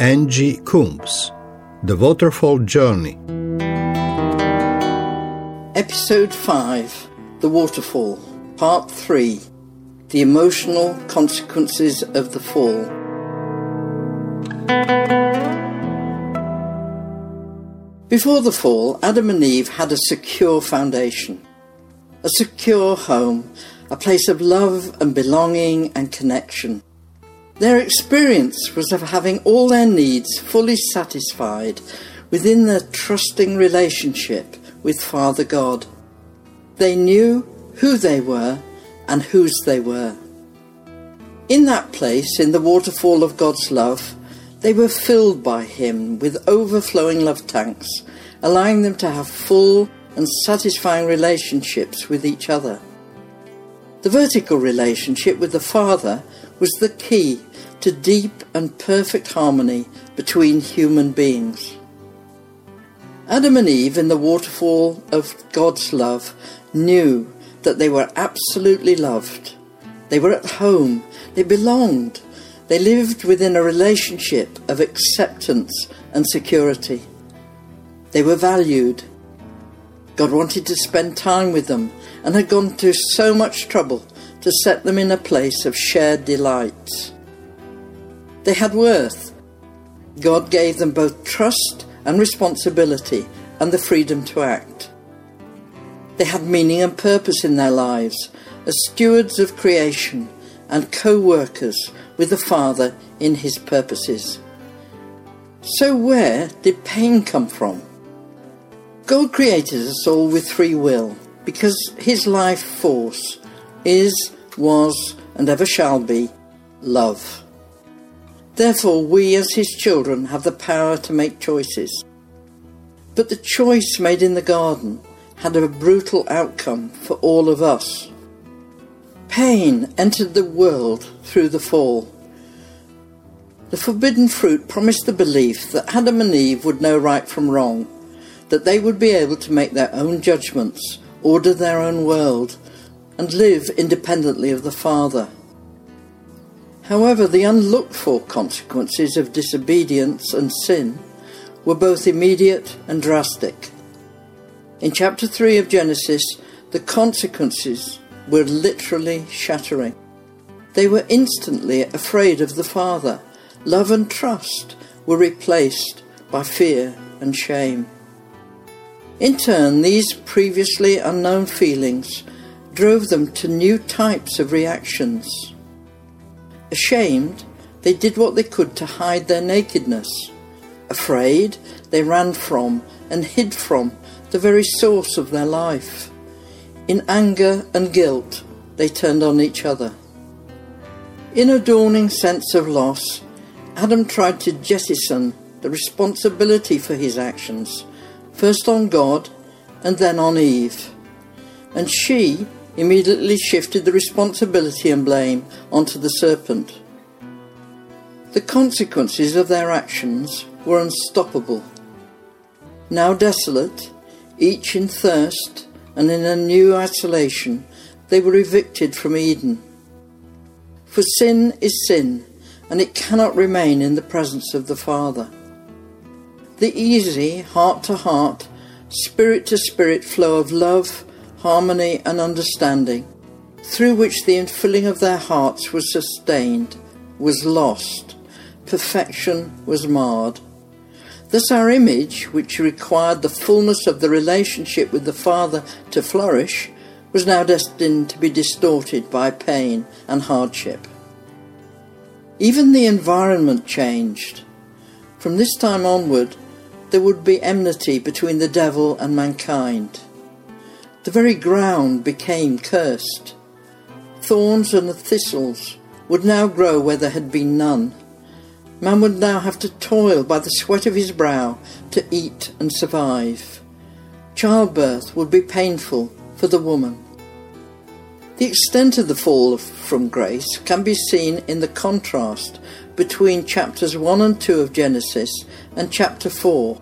Angie Coombs, The Waterfall Journey. Episode 5 The Waterfall, Part 3 The Emotional Consequences of the Fall. Before the fall, Adam and Eve had a secure foundation, a secure home, a place of love and belonging and connection. Their experience was of having all their needs fully satisfied within their trusting relationship with Father God. They knew who they were and whose they were. In that place, in the waterfall of God's love, they were filled by Him with overflowing love tanks, allowing them to have full and satisfying relationships with each other. The vertical relationship with the Father was the key to deep and perfect harmony between human beings. Adam and Eve, in the waterfall of God's love, knew that they were absolutely loved. They were at home. They belonged. They lived within a relationship of acceptance and security. They were valued. God wanted to spend time with them and had gone to so much trouble to set them in a place of shared delights. They had worth. God gave them both trust and responsibility and the freedom to act. They had meaning and purpose in their lives as stewards of creation and co workers with the Father in his purposes. So, where did pain come from? God created us all with free will because his life force is, was, and ever shall be love. Therefore, we as his children have the power to make choices. But the choice made in the garden had a brutal outcome for all of us. Pain entered the world through the fall. The forbidden fruit promised the belief that Adam and Eve would know right from wrong, that they would be able to make their own judgments, order their own world, and live independently of the Father. However, the unlooked for consequences of disobedience and sin were both immediate and drastic. In chapter 3 of Genesis, the consequences were literally shattering. They were instantly afraid of the Father. Love and trust were replaced by fear and shame. In turn, these previously unknown feelings drove them to new types of reactions. Ashamed, they did what they could to hide their nakedness. Afraid, they ran from and hid from the very source of their life. In anger and guilt, they turned on each other. In a dawning sense of loss, Adam tried to jettison the responsibility for his actions, first on God and then on Eve. And she immediately shifted the responsibility and blame onto the serpent. The consequences of their actions were unstoppable. Now desolate, each in thirst, and in a new isolation, they were evicted from Eden. For sin is sin, and it cannot remain in the presence of the Father. The easy, heart to heart, spirit to spirit flow of love, harmony, and understanding, through which the infilling of their hearts was sustained, was lost, perfection was marred. Thus, our image, which required the fullness of the relationship with the Father to flourish, was now destined to be distorted by pain and hardship. Even the environment changed. From this time onward, there would be enmity between the devil and mankind. The very ground became cursed. Thorns and thistles would now grow where there had been none. Man would now have to toil by the sweat of his brow to eat and survive. Childbirth would be painful for the woman. The extent of the fall from grace can be seen in the contrast between chapters 1 and 2 of Genesis and chapter 4,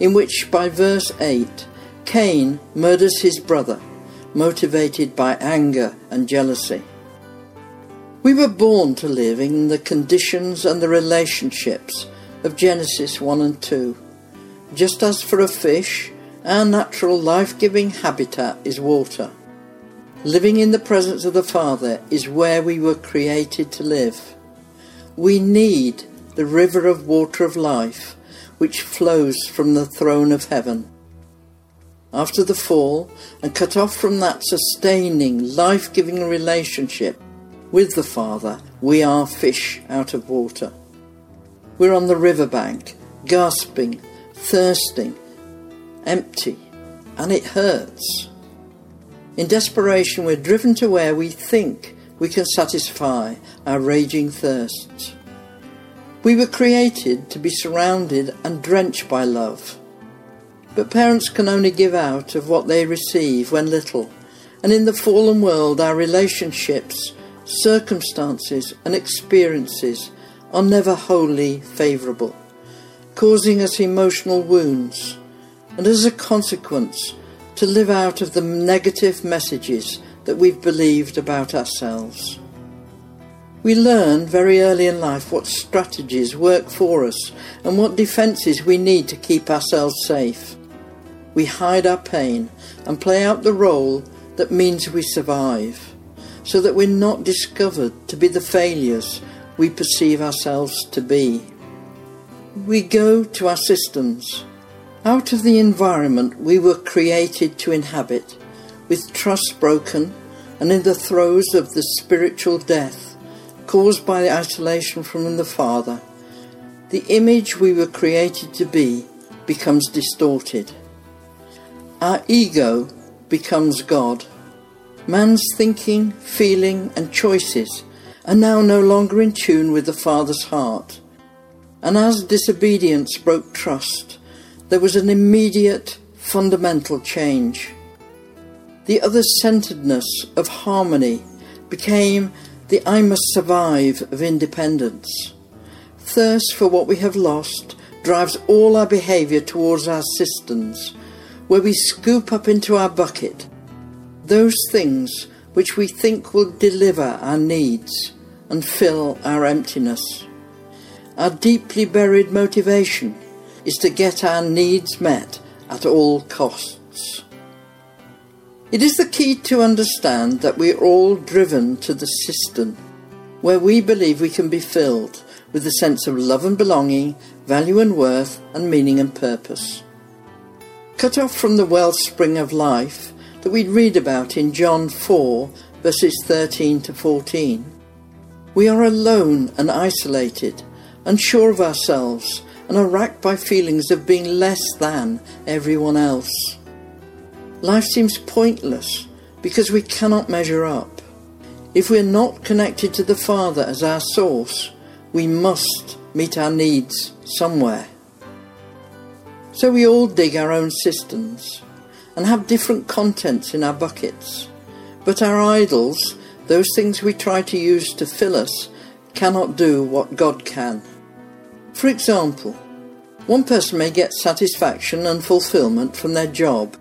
in which by verse 8 Cain murders his brother, motivated by anger and jealousy. We were born to live in the conditions and the relationships of Genesis 1 and 2. Just as for a fish, our natural life giving habitat is water. Living in the presence of the Father is where we were created to live. We need the river of water of life which flows from the throne of heaven. After the fall, and cut off from that sustaining, life giving relationship with the Father, we are fish out of water. We're on the riverbank, gasping, thirsting, empty, and it hurts. In desperation, we're driven to where we think we can satisfy our raging thirsts. We were created to be surrounded and drenched by love. But parents can only give out of what they receive when little, and in the fallen world, our relationships, circumstances, and experiences are never wholly favourable, causing us emotional wounds, and as a consequence, to live out of the negative messages that we've believed about ourselves. We learn very early in life what strategies work for us and what defences we need to keep ourselves safe. We hide our pain and play out the role that means we survive, so that we're not discovered to be the failures we perceive ourselves to be. We go to our cisterns out of the environment we were created to inhabit, with trust broken and in the throes of the spiritual death caused by the isolation from the Father, the image we were created to be becomes distorted. Our ego becomes God. Man's thinking, feeling, and choices are now no longer in tune with the Father's heart. And as disobedience broke trust, there was an immediate fundamental change. The other centeredness of harmony became the I must survive of independence. Thirst for what we have lost drives all our behaviour towards our cisterns, where we scoop up into our bucket those things which we think will deliver our needs and fill our emptiness. Our deeply buried motivation is to get our needs met at all costs. It is the key to understand that we are all driven to the cistern where we believe we can be filled with a sense of love and belonging, value and worth, and meaning and purpose. Cut off from the wellspring of life that we read about in John 4, verses 13 to 14. We are alone and isolated, unsure of ourselves, and are racked by feelings of being less than everyone else. Life seems pointless because we cannot measure up. If we are not connected to the Father as our source, we must meet our needs somewhere. So we all dig our own cisterns and have different contents in our buckets. But our idols, those things we try to use to fill us, cannot do what God can. For example, one person may get satisfaction and fulfillment from their job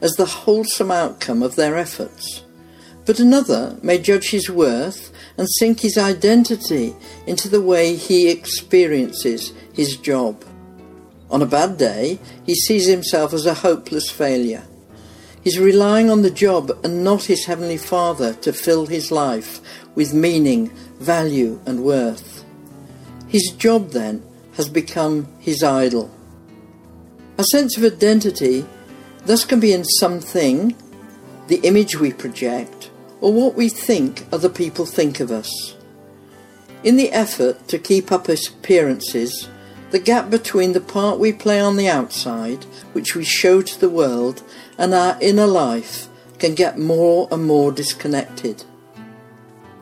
as the wholesome outcome of their efforts, but another may judge his worth and sink his identity into the way he experiences his job. On a bad day, he sees himself as a hopeless failure. He's relying on the job and not his Heavenly Father to fill his life with meaning, value, and worth. His job, then, has become his idol. A sense of identity thus can be in something, the image we project, or what we think other people think of us. In the effort to keep up appearances, the gap between the part we play on the outside, which we show to the world, and our inner life can get more and more disconnected.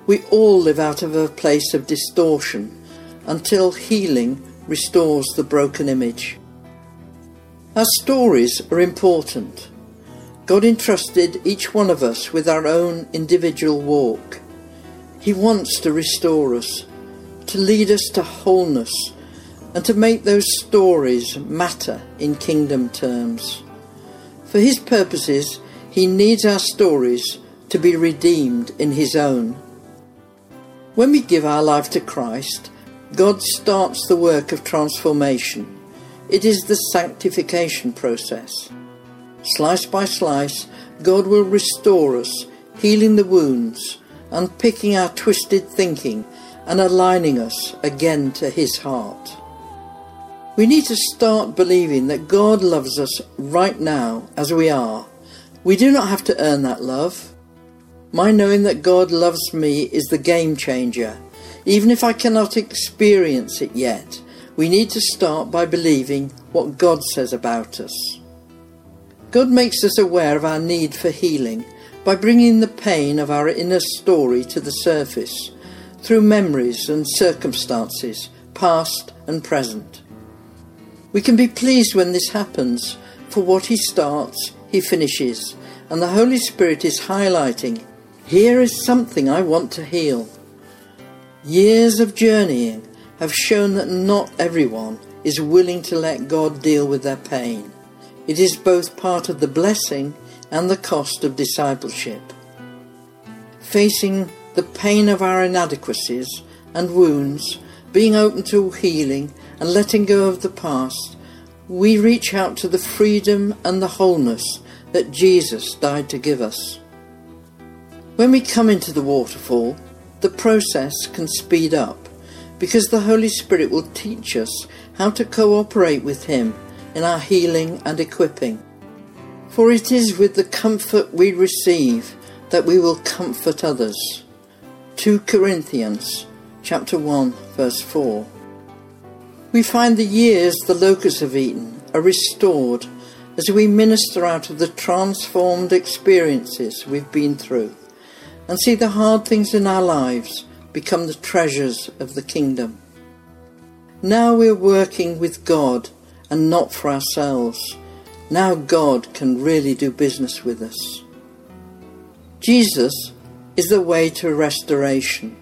We all live out of a place of distortion until healing restores the broken image. Our stories are important. God entrusted each one of us with our own individual walk. He wants to restore us, to lead us to wholeness, and to make those stories matter in kingdom terms. For His purposes, He needs our stories to be redeemed in His own. When we give our life to Christ, God starts the work of transformation. It is the sanctification process. Slice by slice, God will restore us, healing the wounds, unpicking our twisted thinking, and aligning us again to His heart. We need to start believing that God loves us right now as we are. We do not have to earn that love. My knowing that God loves me is the game changer. Even if I cannot experience it yet, we need to start by believing what God says about us. God makes us aware of our need for healing by bringing the pain of our inner story to the surface through memories and circumstances, past and present. We can be pleased when this happens, for what He starts, He finishes, and the Holy Spirit is highlighting here is something I want to heal. Years of journeying have shown that not everyone is willing to let God deal with their pain. It is both part of the blessing and the cost of discipleship. Facing the pain of our inadequacies and wounds, being open to healing and letting go of the past, we reach out to the freedom and the wholeness that Jesus died to give us. When we come into the waterfall, the process can speed up because the Holy Spirit will teach us how to cooperate with Him in our healing and equipping. For it is with the comfort we receive that we will comfort others. 2 Corinthians chapter 1 verse 4. We find the years the locusts have eaten are restored as we minister out of the transformed experiences we've been through and see the hard things in our lives become the treasures of the kingdom. Now we're working with God and not for ourselves. Now God can really do business with us. Jesus is the way to restoration,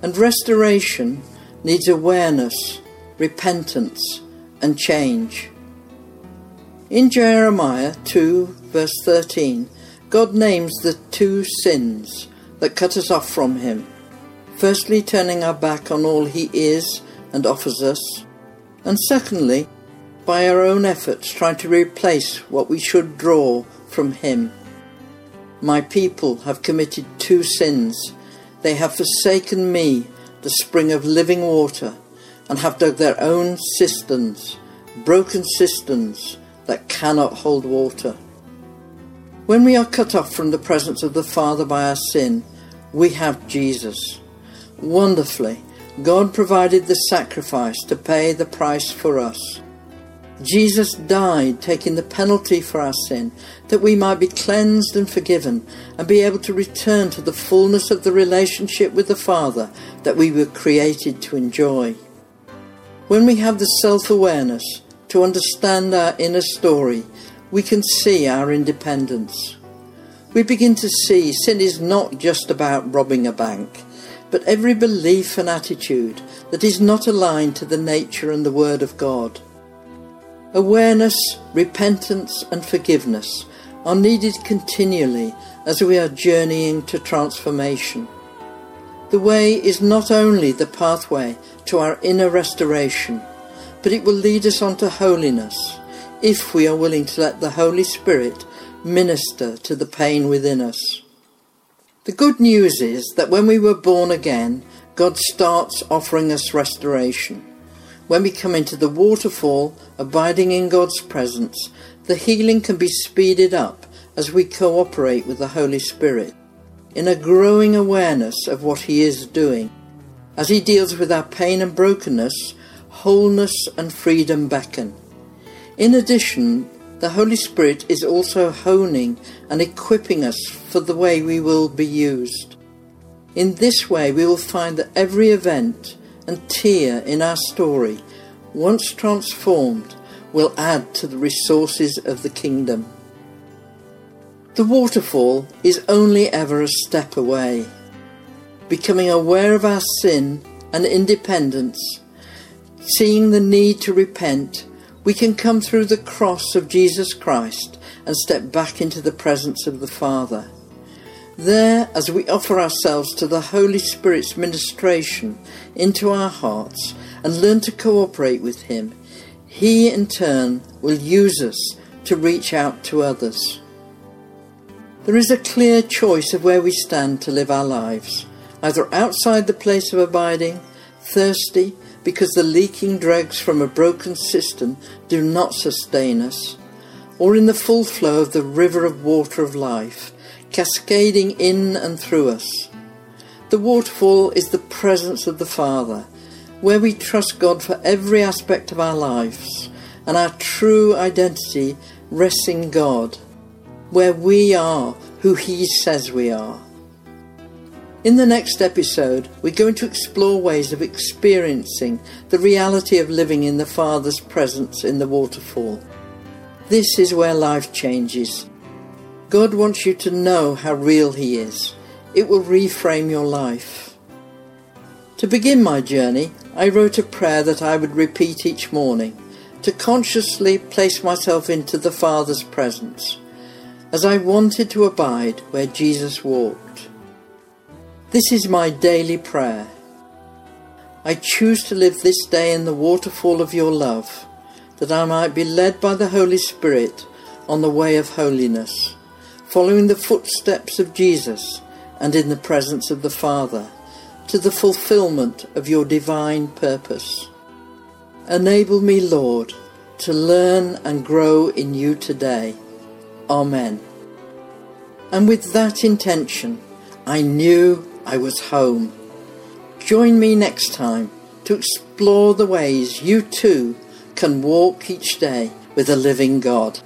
and restoration needs awareness, repentance, and change. In Jeremiah 2, verse 13, God names the two sins that cut us off from Him firstly, turning our back on all He is and offers us, and secondly, by our own efforts trying to replace what we should draw from Him. My people have committed two sins. They have forsaken me, the spring of living water, and have dug their own cisterns, broken cisterns that cannot hold water. When we are cut off from the presence of the Father by our sin, we have Jesus. Wonderfully, God provided the sacrifice to pay the price for us. Jesus died, taking the penalty for our sin, that we might be cleansed and forgiven and be able to return to the fullness of the relationship with the Father that we were created to enjoy. When we have the self awareness to understand our inner story, we can see our independence. We begin to see sin is not just about robbing a bank but every belief and attitude that is not aligned to the nature and the Word of God. Awareness, repentance, and forgiveness are needed continually as we are journeying to transformation. The way is not only the pathway to our inner restoration, but it will lead us on to holiness if we are willing to let the Holy Spirit minister to the pain within us. The good news is that when we were born again, God starts offering us restoration. When we come into the waterfall, abiding in God's presence, the healing can be speeded up as we cooperate with the Holy Spirit in a growing awareness of what He is doing. As He deals with our pain and brokenness, wholeness and freedom beckon. In addition, the Holy Spirit is also honing and equipping us for the way we will be used. In this way, we will find that every event and tear in our story, once transformed, will add to the resources of the kingdom. The waterfall is only ever a step away. Becoming aware of our sin and independence, seeing the need to repent, we can come through the cross of Jesus Christ and step back into the presence of the Father. There, as we offer ourselves to the Holy Spirit's ministration into our hearts and learn to cooperate with Him, He in turn will use us to reach out to others. There is a clear choice of where we stand to live our lives, either outside the place of abiding, thirsty because the leaking dregs from a broken cistern do not sustain us, or in the full flow of the river of water of life, cascading in and through us. The waterfall is the presence of the Father, where we trust God for every aspect of our lives, and our true identity rests in God where we are who He says we are. In the next episode, we're going to explore ways of experiencing the reality of living in the Father's presence in the waterfall. This is where life changes. God wants you to know how real He is. It will reframe your life. To begin my journey, I wrote a prayer that I would repeat each morning to consciously place myself into the Father's presence as I wanted to abide where Jesus walked. This is my daily prayer. I choose to live this day in the waterfall of your love, that I might be led by the Holy Spirit on the way of holiness, following the footsteps of Jesus and in the presence of the Father, to the fulfillment of your divine purpose. Enable me, Lord, to learn and grow in you today. Amen. And with that intention, I knew I was home. Join me next time to explore the ways you too can walk each day with a living God.